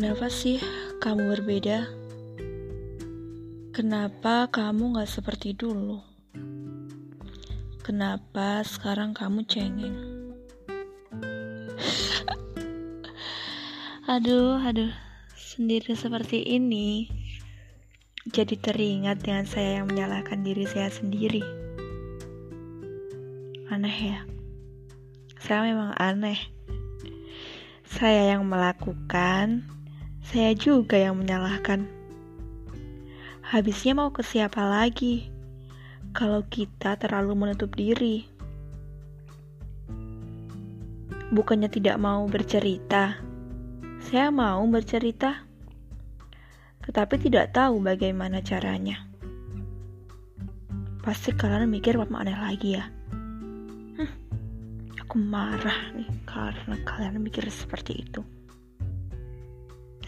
Kenapa sih kamu berbeda? Kenapa kamu gak seperti dulu? Kenapa sekarang kamu cengeng? aduh, aduh, sendiri seperti ini jadi teringat dengan saya yang menyalahkan diri saya sendiri. Aneh ya, saya memang aneh. Saya yang melakukan saya juga yang menyalahkan. Habisnya mau ke siapa lagi kalau kita terlalu menutup diri? Bukannya tidak mau bercerita, saya mau bercerita, tetapi tidak tahu bagaimana caranya. Pasti kalian mikir apa aneh lagi ya. Aku marah nih karena kalian mikir seperti itu.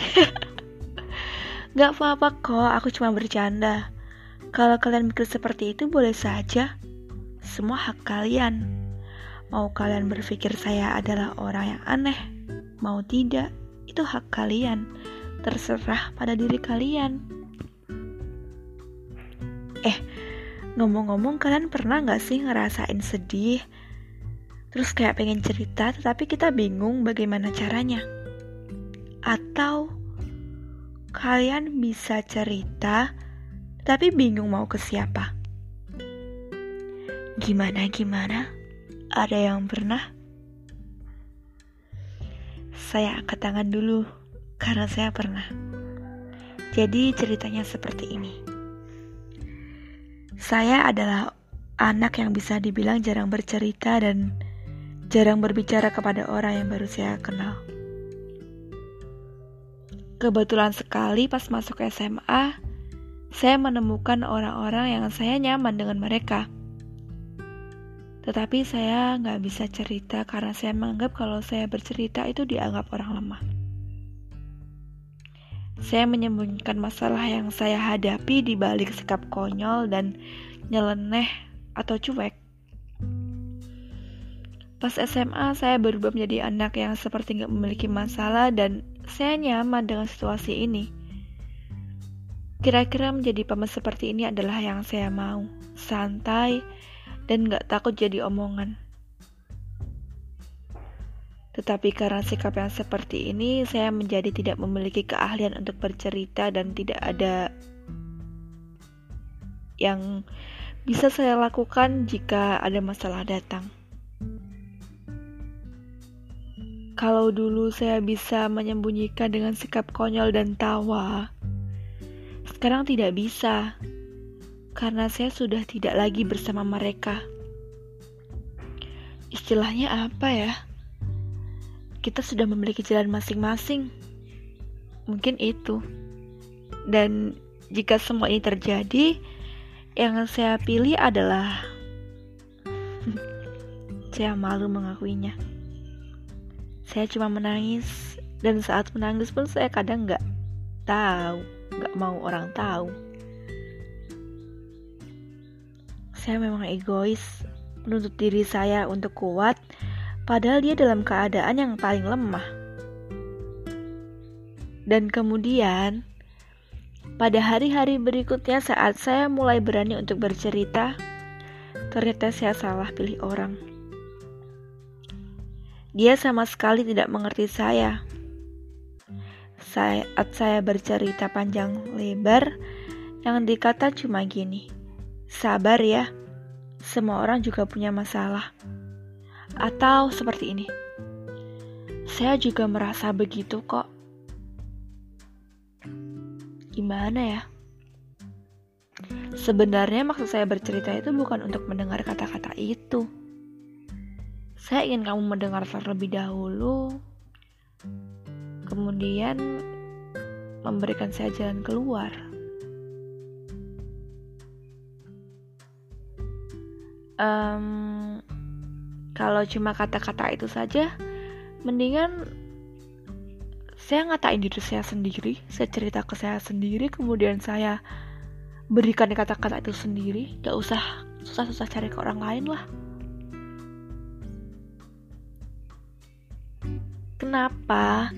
Gak apa-apa kok, aku cuma bercanda. Kalau kalian mikir seperti itu boleh saja. Semua hak kalian. Mau kalian berpikir saya adalah orang yang aneh, mau tidak, itu hak kalian. Terserah pada diri kalian. Eh, ngomong-ngomong kalian pernah gak sih ngerasain sedih? Terus kayak pengen cerita tetapi kita bingung bagaimana caranya? Atau kalian bisa cerita tapi bingung mau ke siapa? Gimana gimana? Ada yang pernah? Saya angkat tangan dulu karena saya pernah. Jadi ceritanya seperti ini. Saya adalah anak yang bisa dibilang jarang bercerita dan jarang berbicara kepada orang yang baru saya kenal. Kebetulan sekali pas masuk SMA, saya menemukan orang-orang yang saya nyaman dengan mereka. Tetapi saya nggak bisa cerita karena saya menganggap kalau saya bercerita itu dianggap orang lemah. Saya menyembunyikan masalah yang saya hadapi di balik sikap konyol dan nyeleneh atau cuek. Pas SMA, saya berubah menjadi anak yang seperti nggak memiliki masalah dan saya nyaman dengan situasi ini. Kira-kira menjadi paman seperti ini adalah yang saya mau. Santai dan gak takut jadi omongan. Tetapi karena sikap yang seperti ini, saya menjadi tidak memiliki keahlian untuk bercerita dan tidak ada yang bisa saya lakukan jika ada masalah datang. Kalau dulu saya bisa menyembunyikan dengan sikap konyol dan tawa, sekarang tidak bisa karena saya sudah tidak lagi bersama mereka. Istilahnya apa ya? Kita sudah memiliki jalan masing-masing. Mungkin itu. Dan jika semua ini terjadi, yang saya pilih adalah saya malu mengakuinya. Saya cuma menangis dan saat menangis pun saya kadang nggak tahu, nggak mau orang tahu. Saya memang egois, menuntut diri saya untuk kuat, padahal dia dalam keadaan yang paling lemah. Dan kemudian, pada hari-hari berikutnya saat saya mulai berani untuk bercerita, ternyata saya salah pilih orang. Dia sama sekali tidak mengerti saya. Saat saya bercerita panjang lebar, yang dikata cuma gini, sabar ya, semua orang juga punya masalah. Atau seperti ini, saya juga merasa begitu kok. Gimana ya? Sebenarnya maksud saya bercerita itu bukan untuk mendengar kata-kata itu saya ingin kamu mendengar terlebih dahulu, kemudian memberikan saya jalan keluar. Um, kalau cuma kata-kata itu saja, mendingan saya ngatain diri saya sendiri, saya cerita ke saya sendiri, kemudian saya berikan kata-kata itu sendiri, gak usah susah-susah cari ke orang lain lah. Kenapa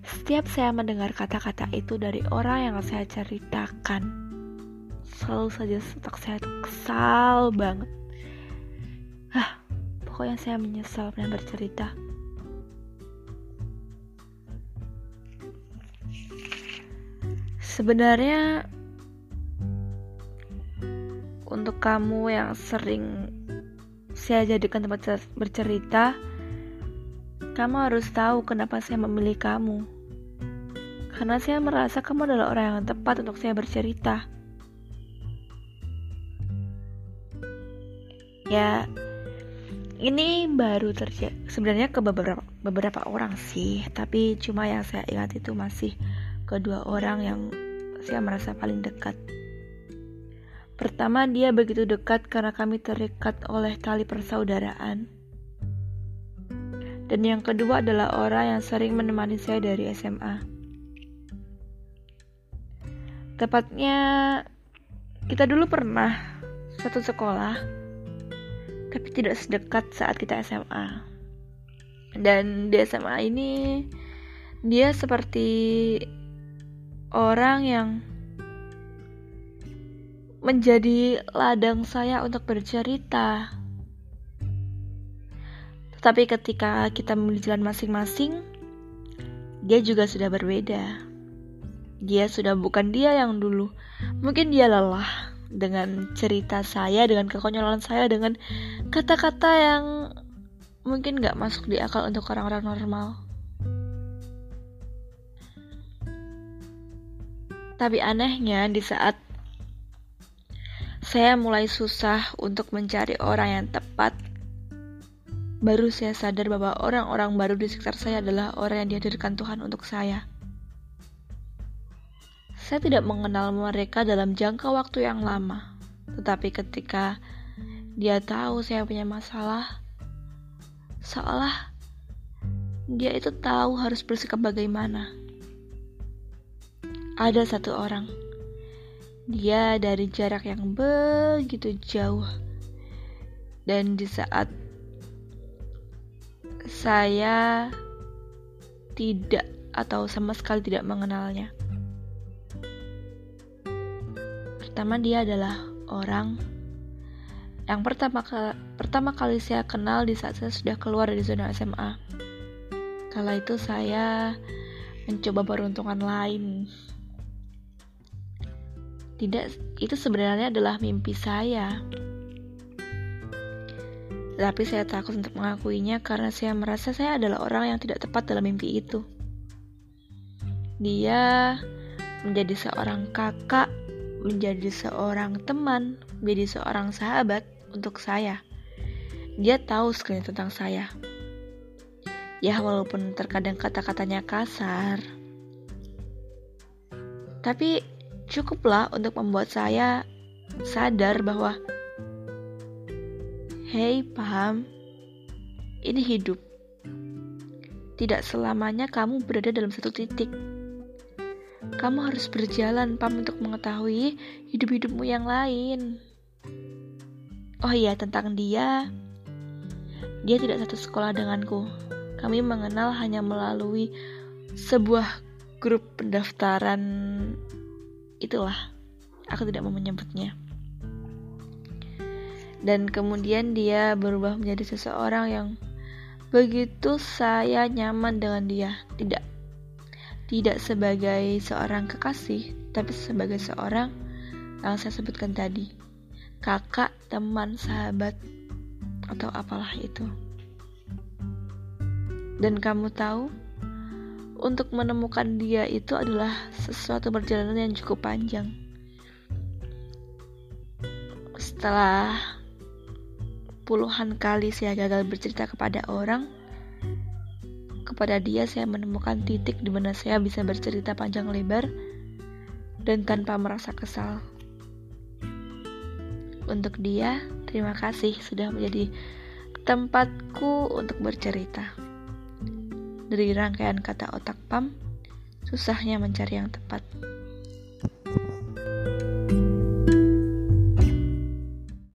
Setiap saya mendengar kata-kata itu dari orang yang saya ceritakan, selalu saja otak saya tuh kesal banget. Hah, pokoknya saya menyesal pernah bercerita. Sebenarnya untuk kamu yang sering saya jadikan tempat bercerita, kamu harus tahu kenapa saya memilih kamu. Karena saya merasa kamu adalah orang yang tepat untuk saya bercerita. Ya, ini baru terjadi sebenarnya ke beberapa beberapa orang sih, tapi cuma yang saya ingat itu masih kedua orang yang saya merasa paling dekat. Pertama, dia begitu dekat karena kami terikat oleh tali persaudaraan. Dan yang kedua adalah orang yang sering menemani saya dari SMA. Tepatnya, kita dulu pernah satu sekolah, tapi tidak sedekat saat kita SMA. Dan di SMA ini, dia seperti orang yang menjadi ladang saya untuk bercerita. Tetapi ketika kita memilih jalan masing-masing, dia juga sudah berbeda. Dia sudah bukan dia yang dulu. Mungkin dia lelah dengan cerita saya, dengan kekonyolan saya, dengan kata-kata yang mungkin gak masuk di akal untuk orang-orang normal. Tapi anehnya di saat saya mulai susah untuk mencari orang yang tepat. Baru saya sadar bahwa orang-orang baru di sekitar saya adalah orang yang dihadirkan Tuhan untuk saya. Saya tidak mengenal mereka dalam jangka waktu yang lama, tetapi ketika dia tahu saya punya masalah, seolah dia itu tahu harus bersikap bagaimana. Ada satu orang dia dari jarak yang begitu jauh. Dan di saat saya tidak atau sama sekali tidak mengenalnya. Pertama dia adalah orang yang pertama pertama kali saya kenal di saat saya sudah keluar dari zona SMA. Kala itu saya mencoba peruntungan lain tidak, itu sebenarnya adalah mimpi saya. Tapi saya takut untuk mengakuinya karena saya merasa saya adalah orang yang tidak tepat dalam mimpi itu. Dia menjadi seorang kakak, menjadi seorang teman, menjadi seorang sahabat untuk saya. Dia tahu sekali tentang saya. Ya, walaupun terkadang kata-katanya kasar, tapi cukuplah untuk membuat saya sadar bahwa Hei, paham? Ini hidup. Tidak selamanya kamu berada dalam satu titik. Kamu harus berjalan, Pam, untuk mengetahui hidup-hidupmu yang lain. Oh iya, tentang dia. Dia tidak satu sekolah denganku. Kami mengenal hanya melalui sebuah grup pendaftaran itulah aku tidak mau menyebutnya dan kemudian dia berubah menjadi seseorang yang begitu saya nyaman dengan dia. Tidak tidak sebagai seorang kekasih tapi sebagai seorang yang saya sebutkan tadi. Kakak teman sahabat atau apalah itu. Dan kamu tahu untuk menemukan dia itu adalah sesuatu perjalanan yang cukup panjang. Setelah puluhan kali saya gagal bercerita kepada orang, kepada dia saya menemukan titik di mana saya bisa bercerita panjang lebar dan tanpa merasa kesal. Untuk dia, terima kasih sudah menjadi tempatku untuk bercerita. Dari rangkaian kata otak PAM, susahnya mencari yang tepat.